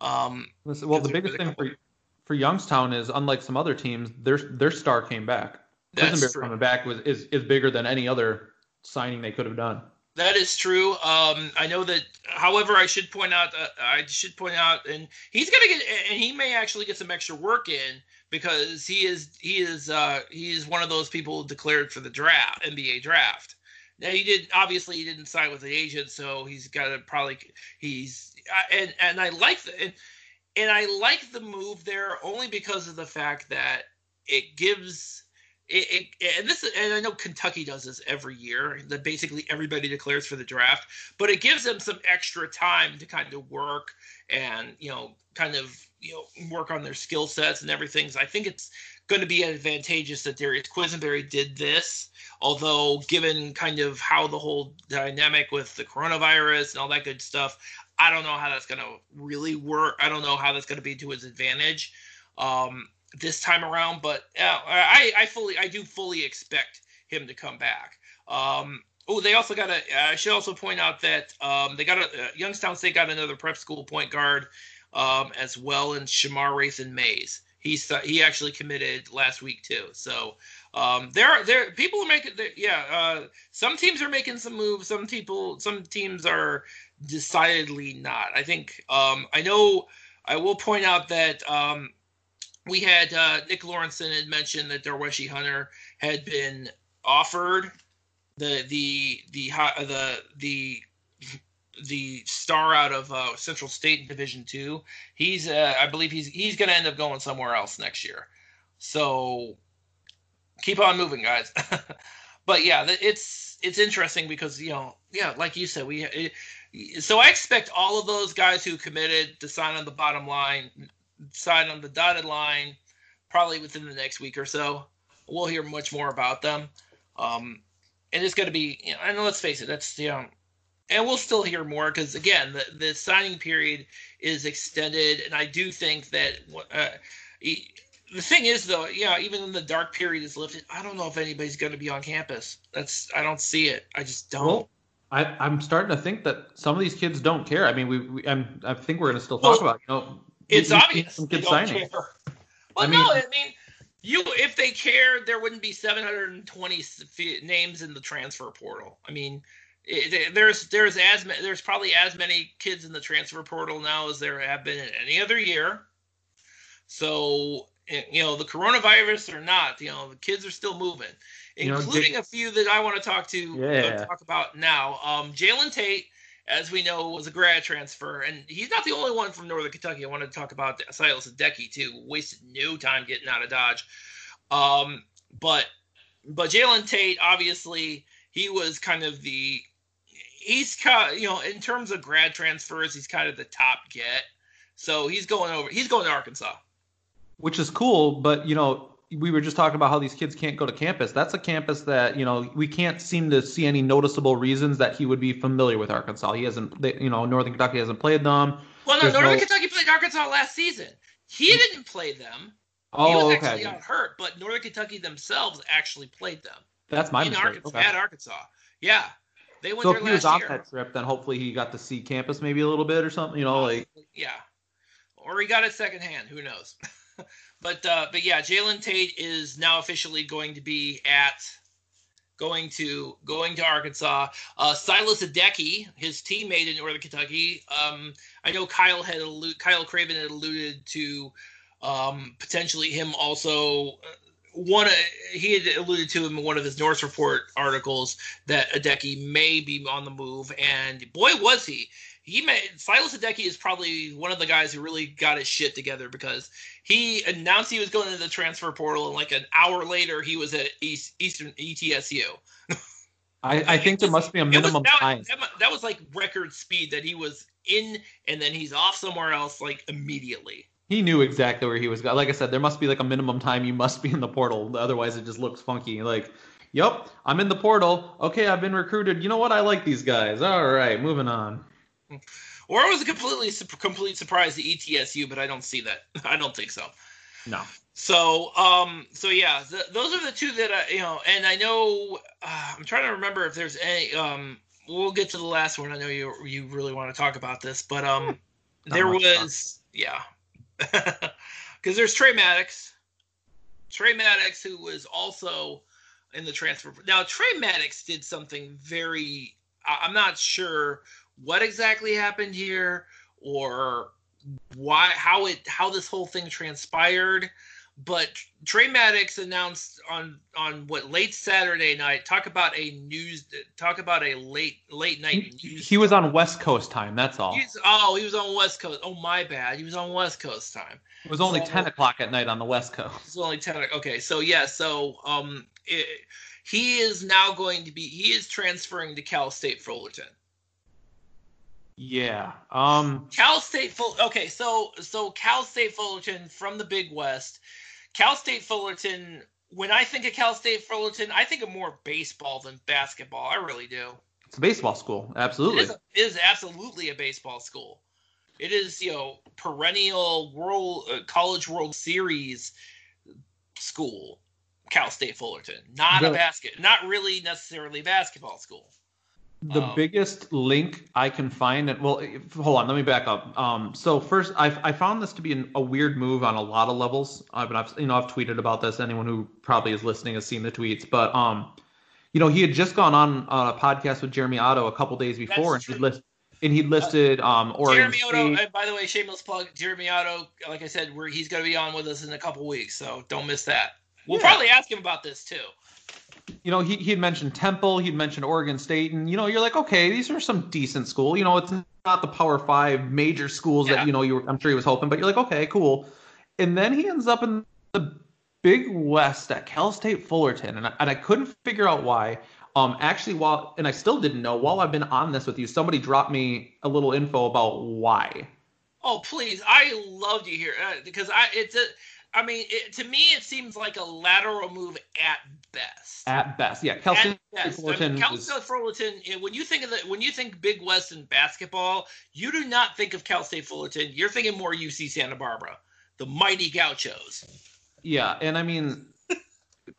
Um, well, the biggest thing for for Youngstown is unlike some other teams, their their star came back. Quisenberry coming back was is is bigger than any other signing they could have done. That is true. Um, I know that. However, I should point out. Uh, I should point out, and he's gonna get, and he may actually get some extra work in because he is he is uh, he is one of those people declared for the draft, NBA draft. Now he did obviously he didn't sign with the agent, so he's got to probably he's and and I like the and, I like the move there only because of the fact that it gives it, it, and this and I know Kentucky does this every year that basically everybody declares for the draft, but it gives them some extra time to kind of work and you know kind of you know work on their skill sets and everything. So I think it's going to be advantageous that Darius Quisenberry did this. Although, given kind of how the whole dynamic with the coronavirus and all that good stuff, I don't know how that's going to really work. I don't know how that's going to be to his advantage. Um, this time around, but yeah, I, I fully, I do fully expect him to come back. Um, oh, they also got a. I should also point out that um, they got a uh, Youngstown State got another prep school point guard um, as well in Shamar Rathan Mays. He's he actually committed last week too. So um, there there people are making yeah. Uh, some teams are making some moves. Some people some teams are decidedly not. I think um, I know. I will point out that um, we had uh, Nick Lawrenson had mentioned that Darweshi Hunter had been offered the the the the the the star out of uh, Central State Division Two. He's uh, I believe he's he's going to end up going somewhere else next year. So keep on moving, guys. but yeah, it's it's interesting because you know yeah, like you said, we. It, so I expect all of those guys who committed to sign on the bottom line sign on the dotted line probably within the next week or so. We'll hear much more about them. Um, and it's going to be, you know, and let's face it, that's, you know, and we'll still hear more because, again, the, the signing period is extended. And I do think that uh, the thing is, though, yeah, even when the dark period is lifted, I don't know if anybody's going to be on campus. That's, I don't see it. I just don't. Well, I, I'm starting to think that some of these kids don't care. I mean, we, we I'm, I think we're going to still talk well, about, you know, it's obvious some kids signing. Care. Well, I mean, no, I mean, you if they cared, there wouldn't be 720 names in the transfer portal. I mean, it, there's there's as there's probably as many kids in the transfer portal now as there have been in any other year. So eh, you know, the coronavirus or not, you know, the kids are still moving, including you know, a few that I want to talk to uh, yeah. uh, talk about now. Um, Jalen Tate as we know, was a grad transfer, and he's not the only one from Northern Kentucky. I wanted to talk about Silas Adheke too. Wasted no time getting out of Dodge, um, but but Jalen Tate, obviously, he was kind of the he's kind you know in terms of grad transfers, he's kind of the top get. So he's going over. He's going to Arkansas, which is cool. But you know, we were just talking about how these kids can't go to campus. That's a campus that you know we can't seem to see any noticeable reasons that he would be familiar with Arkansas. He hasn't, they, you know, Northern Kentucky hasn't played them. Well, no, There's Northern no... Kentucky played Arkansas last season. He mm. didn't play them. Oh, he was actually okay. hurt, but Northern Kentucky themselves actually played them. That's my in mistake. Arkansas, okay. At Arkansas, yeah, they went so there if he was off that trip, then hopefully he got to see campus maybe a little bit or something. You know, like yeah, or he got it secondhand. Who knows? But uh, but yeah, Jalen Tate is now officially going to be at going to going to Arkansas. Uh, Silas Adheke, his teammate in Northern Kentucky. Um, I know Kyle had allu- Kyle Craven had alluded to um, potentially him also. Uh, one he had alluded to in one of his Norse Report articles that Adheke may be on the move, and boy was he! He made Silas Adheke is probably one of the guys who really got his shit together because he announced he was going into the transfer portal and like an hour later he was at East, Eastern ETSU. I, I think there must be a minimum was, that, time. That, that was like record speed that he was in, and then he's off somewhere else like immediately. He knew exactly where he was going. Like I said, there must be like a minimum time you must be in the portal. Otherwise, it just looks funky. Like, yep, I'm in the portal. Okay, I've been recruited. You know what? I like these guys. All right, moving on. Or it was a completely complete surprise to ETSU, but I don't see that. I don't think so. No. So, um, so yeah, th- those are the two that I, you know, and I know uh, I'm trying to remember if there's any. Um, we'll get to the last one. I know you you really want to talk about this, but um, there was yeah, because there's Trey Maddox, Trey Maddox, who was also in the transfer. Now Trey Maddox did something very. I'm not sure what exactly happened here or why how it how this whole thing transpired but Trey Maddox announced on on what late Saturday night. Talk about a news. Talk about a late late night he, news. He was on West Coast time. That's all. He's, oh, he was on West Coast. Oh my bad. He was on West Coast time. It was only so, ten o'clock at night on the West Coast. It was only ten. Okay, so yeah, so um, it, he is now going to be. He is transferring to Cal State Fullerton. Yeah. Um Cal State Full okay, so so Cal State Fullerton from the Big West. Cal State Fullerton when I think of Cal State Fullerton, I think of more baseball than basketball. I really do. It's a baseball school. Absolutely. It is, a, it is absolutely a baseball school. It is, you know, perennial world uh, college world series school. Cal State Fullerton, not the, a basket, not really necessarily basketball school the um, biggest link I can find, and well, hold on, let me back up. Um, so first, I, I found this to be an, a weird move on a lot of levels. I've, I've, you know, I've tweeted about this. Anyone who probably is listening has seen the tweets, but um, you know, he had just gone on, a podcast with Jeremy Otto a couple days before, and he list, and he listed um Oregon Jeremy Otto. State. by the way, shameless plug. Jeremy Otto, like I said, where he's going to be on with us in a couple weeks, so don't miss that. We'll yeah. probably ask him about this too you know, he he'd mentioned Temple, he'd mentioned Oregon State, and you know, you're like, okay, these are some decent school. You know, it's not the Power Five major schools yeah. that you know you were, I'm sure he was hoping, but you're like, okay, cool. And then he ends up in the Big West at Cal State Fullerton, and I, and I couldn't figure out why. Um, actually, while and I still didn't know while I've been on this with you, somebody dropped me a little info about why. Oh, please! I love you here uh, because I it's a I mean, it, to me, it seems like a lateral move at best. At best, yeah. Cal State Fullerton. I mean, Cal State Fullerton. When you think of the, when you think Big West and basketball, you do not think of Cal State Fullerton. You're thinking more UC Santa Barbara, the mighty Gauchos. Yeah, and I mean,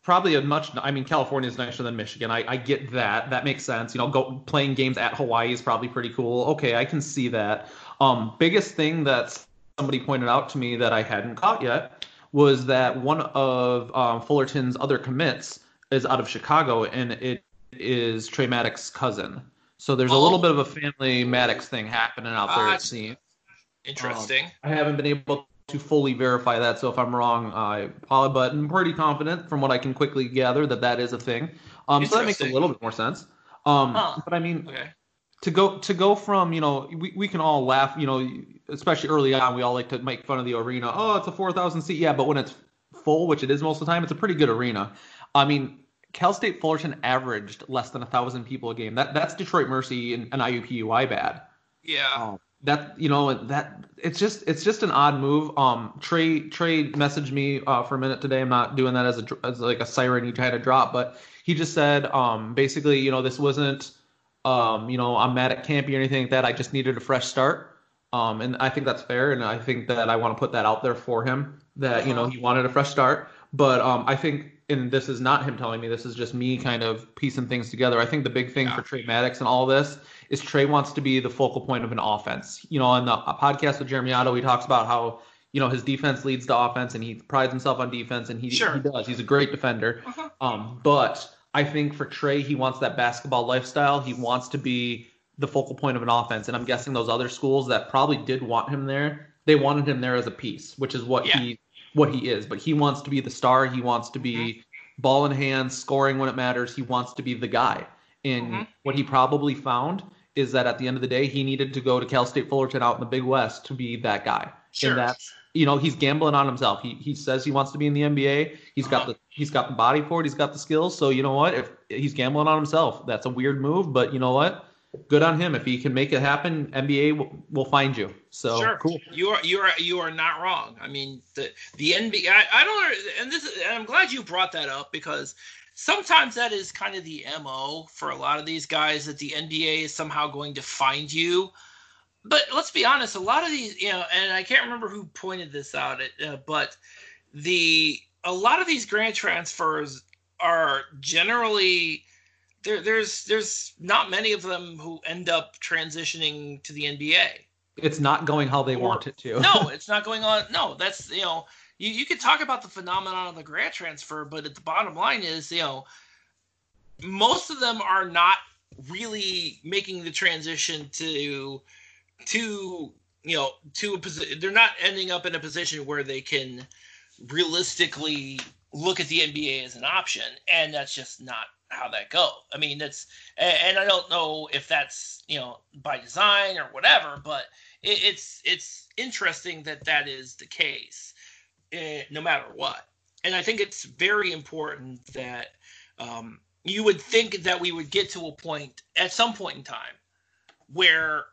probably a much. I mean, California is nicer than Michigan. I, I get that. That makes sense. You know, go playing games at Hawaii is probably pretty cool. Okay, I can see that. Um, biggest thing that somebody pointed out to me that I hadn't caught yet was that one of um, Fullerton's other commits is out of Chicago, and it is Trey Maddox's cousin. So there's oh. a little bit of a family Maddox thing happening out there. Uh, it seems interesting. Um, I haven't been able to fully verify that, so if I'm wrong, I apologize. But I'm pretty confident, from what I can quickly gather, that that is a thing. Um, so that makes a little bit more sense. Um, huh. but I mean, okay. to go to go from you know we, we can all laugh you know especially early on, we all like to make fun of the arena. Oh, it's a 4,000 seat. Yeah, but when it's full, which it is most of the time, it's a pretty good arena. I mean, Cal State Fullerton averaged less than a thousand people a game. That that's Detroit Mercy and, and IUPUI bad. Yeah. Um, that you know that it's just it's just an odd move. Um, Trey Trey messaged me uh, for a minute today. I'm not doing that as a as like a siren he tried to drop, but he just said um basically you know this wasn't um you know I'm mad at Kampe or anything like that. I just needed a fresh start. Um, and I think that's fair, and I think that I want to put that out there for him that you know he wanted a fresh start. But um, I think, and this is not him telling me, this is just me kind of piecing things together. I think the big thing yeah. for Trey Maddox and all this is Trey wants to be the focal point of an offense. You know, on the podcast with Jeremy Otto, he talks about how you know his defense leads to offense, and he prides himself on defense, and he, sure. he does. He's a great defender. Uh-huh. Um, but I think for Trey, he wants that basketball lifestyle. He wants to be the focal point of an offense. And I'm guessing those other schools that probably did want him there, they wanted him there as a piece, which is what yeah. he what he is. But he wants to be the star. He wants to be mm-hmm. ball in hand, scoring when it matters. He wants to be the guy. And mm-hmm. what he probably found is that at the end of the day, he needed to go to Cal State Fullerton out in the Big West to be that guy. Sure. And that's you know he's gambling on himself. He he says he wants to be in the NBA. He's got Uh-huh. the he's got the body for it. He's got the skills. So you know what? If he's gambling on himself, that's a weird move. But you know what? Good on him. If he can make it happen, NBA will, will find you. So sure. cool. You are you are you are not wrong. I mean the the NBA. I, I don't. And this. is- And I'm glad you brought that up because sometimes that is kind of the mo for a lot of these guys that the NBA is somehow going to find you. But let's be honest. A lot of these, you know, and I can't remember who pointed this out. Uh, but the a lot of these grant transfers are generally there. There's there's not many of them who end up transitioning to the NBA It's not going how they Or- want it to. no, it's not going on. No, that's you know, you, you could talk about the phenomenon of the grant transfer, but at the bottom line is, you know, most of them are not really making the transition to to you know to a position. They're not ending up in a position where they can realistically look at the NBA as an option, and that's just not how that go. I mean, that's and, and I don't know if that's you know by design or whatever, but it, it's it's interesting that that is the case, eh, no matter what. And I think it's very important that um, you would think that we would get to a point at some point in time where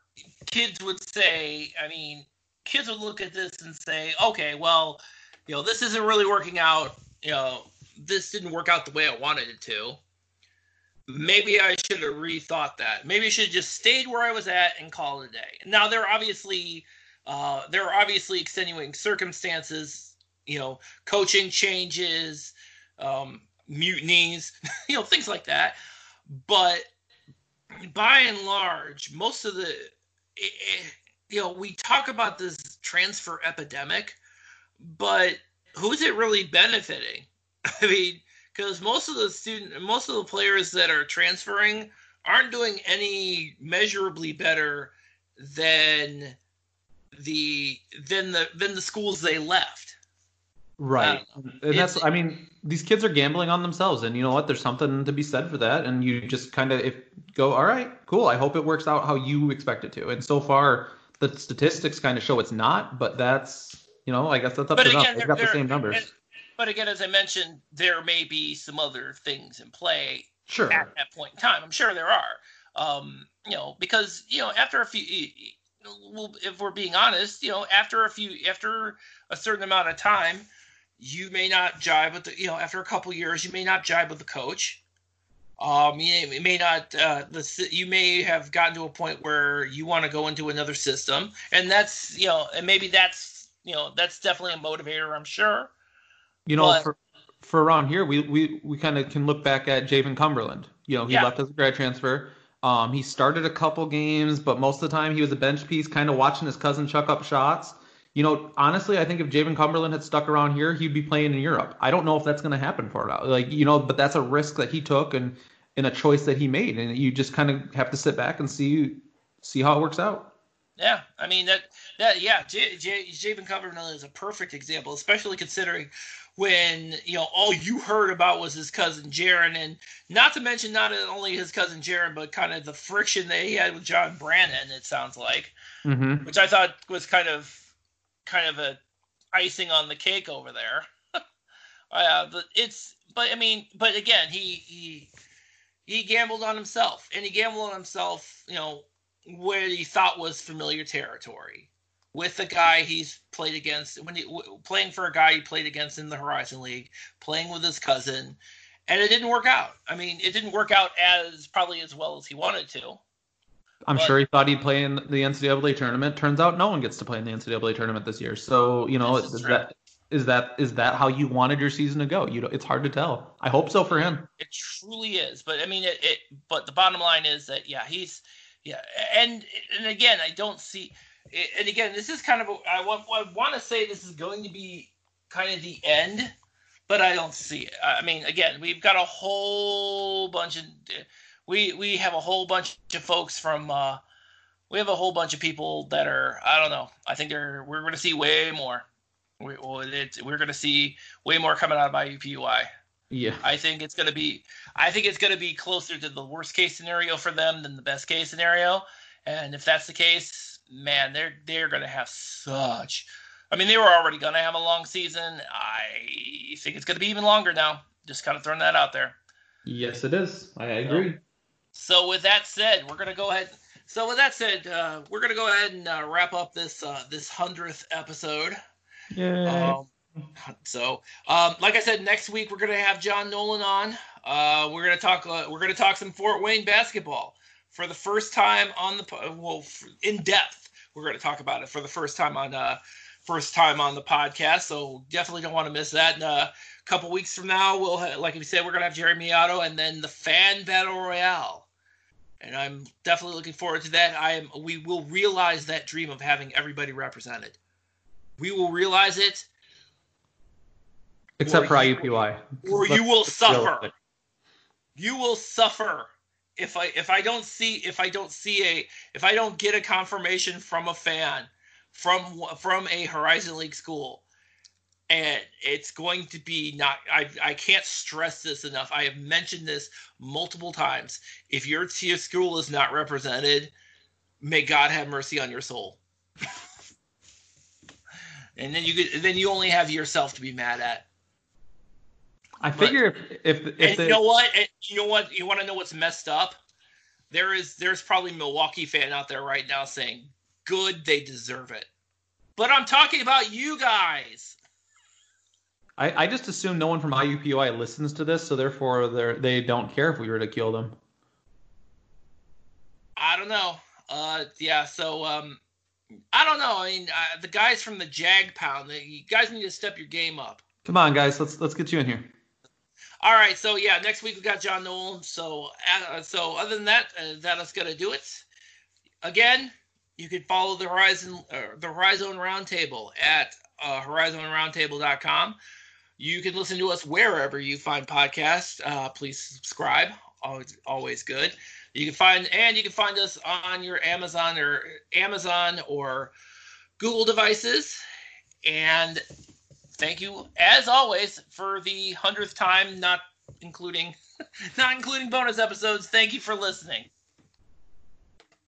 kids would say, I mean, kids would look at this and say, okay, well, you know, this isn't really working out. You know, this didn't work out the way I wanted it to. Maybe I should have rethought that. Maybe I should have just stayed where I was at and called it a day. Now there are obviously uh, there are obviously extenuating circumstances. You know, coaching changes, um, mutinies, you know, things like that. But by and large, most of the, you know, we talk about this transfer epidemic, but who's it really benefiting? I mean, because most of the student, most of the players that are transferring aren't doing any measurably better than the than the than the schools they left. Right. Um, and that's I mean, these kids are gambling on themselves and you know what? There's something to be said for that and you just kind of if go, all right, cool. I hope it works out how you expect it to. And so far the statistics kind of show it's not, but that's, you know, I guess that's up But to them. again, They've got the same numbers. But again, as I mentioned, there may be some other things in play Sure. at that point in time. I'm sure there are. Um, you know, because you know, after a few, well, if we're being honest, you know, after a few, after a certain amount of time, you may not jive with the, you know, after a couple years, you may not jive with the coach. Um, you may- may not, uh, the you may have gotten to a point where you want to go into another system, and that's, you know, and maybe that's, you know, that's definitely a motivator. I'm sure. You know, But- for for around here, we we, we kind of can look back at Jaevin Cumberland. You know, he Yeah. left as a grad transfer. Um, he started a couple games, but most of the time he was a bench piece, kind of watching his cousin chuck up shots. You know, honestly, I think if Jaevin Cumberland had stuck around here, he'd be playing in Europe. I don't know if that's going to happen for it. Like, you know, but that's a risk that he took and and a choice that he made, and you just kind of have to sit back and see see how it works out. Yeah, I mean that that yeah, J, J, Jaevin Cumberland is a perfect example, especially considering when you know all you heard about was his cousin Jarron, and not to mention not only his cousin Jarron, but kind of the friction that he had with John Brannen. It sounds like, Mm-hmm. which I thought was kind of kind of a icing on the cake over there. uh, but it's but I mean, but again, he he he gambled on himself, and he gambled on himself, you know, where he thought was familiar territory with the guy he's played against when he w- playing for a guy he played against in the Horizon League, playing with his cousin, and it didn't work out. I mean, it didn't work out as probably as well as he wanted to. I'm But- sure he thought he'd play in the NCAA tournament. Turns out no one gets to play in the NCAA tournament this year. So you know, is is that is that is that how you wanted your season to go? You know, it's hard to tell. I hope so for him. It truly is. But I mean, it, it. But the bottom line is that yeah, he's yeah, and and again, I don't see. And again, this is kind of a, I want I want to say this is going to be kind of the end, but I don't see it. I mean, again, we've got a whole bunch of we we have a whole bunch of folks from. uh we have a whole bunch of people that are I don't know. I think they're we're going to see way more. We, well, it's, we're going to see way more coming out of IUPUI. Yeah. I think it's going to be I think it's going to be closer to the worst case scenario for them than the best case scenario. And if that's the case, man, they're they're going to have such I mean, they were already going to have a long season. I think it's going to be even longer now. Just kind of throwing that out there. Yes, it is. I agree. So, with that said, we're going to go ahead. So, with that said, uh, we're going to go ahead and uh, wrap up this uh, this hundredth episode. Yeah. Um, so, um, like I said, next week we're going to have John Nolan on. Uh, we're going to talk. Uh, we're going to talk some Fort Wayne basketball for the first time on the well in depth. We're going to talk about it for the first time on uh first time on the podcast. So definitely don't want to miss that. And, uh, a couple weeks from now, we'll like we said, we're going to have Jeremy Otto and then the fan battle royale. And I'm definitely looking forward to that. I am. We will realize that dream of having everybody represented. We will realize it, Except or for IUPUI. or Let's- you will suffer. you will suffer if I if I don't see if I don't see a if I don't get a confirmation from a fan from from a Horizon League school and it's going to be not I I can't stress this enough. I have mentioned this multiple times. If your TIA school is not represented, may God have mercy on your soul. and then you could then you only have yourself to be mad at. I figure if if, if the, you know what? And you know what? You want to know what's messed up? There is there's probably a Milwaukee fan out there right now saying, "Good, they deserve it." But I'm talking about you guys. I, I just assume no one from IUPUI listens to this, so therefore they they don't care if we were to kill them. I don't know. Uh, yeah. So um, I don't know. I mean, uh, the guys from the Jag Pound, they, you guys need to step your game up. Come on, guys, let's let's get you in here. All right, so yeah, next week we got John Nolan. So, uh, so other than that, uh, that is gonna do it. Again, you can follow the Horizon, uh, the Horizon Roundtable at uh, HorizonRoundtable.com. You can listen to us wherever you find podcasts. Uh, please subscribe. Always, always good. You can find and you can find us on your Amazon or Amazon or Google devices. And thank you as always for the hundredth time, not including not including bonus episodes. Thank you for listening.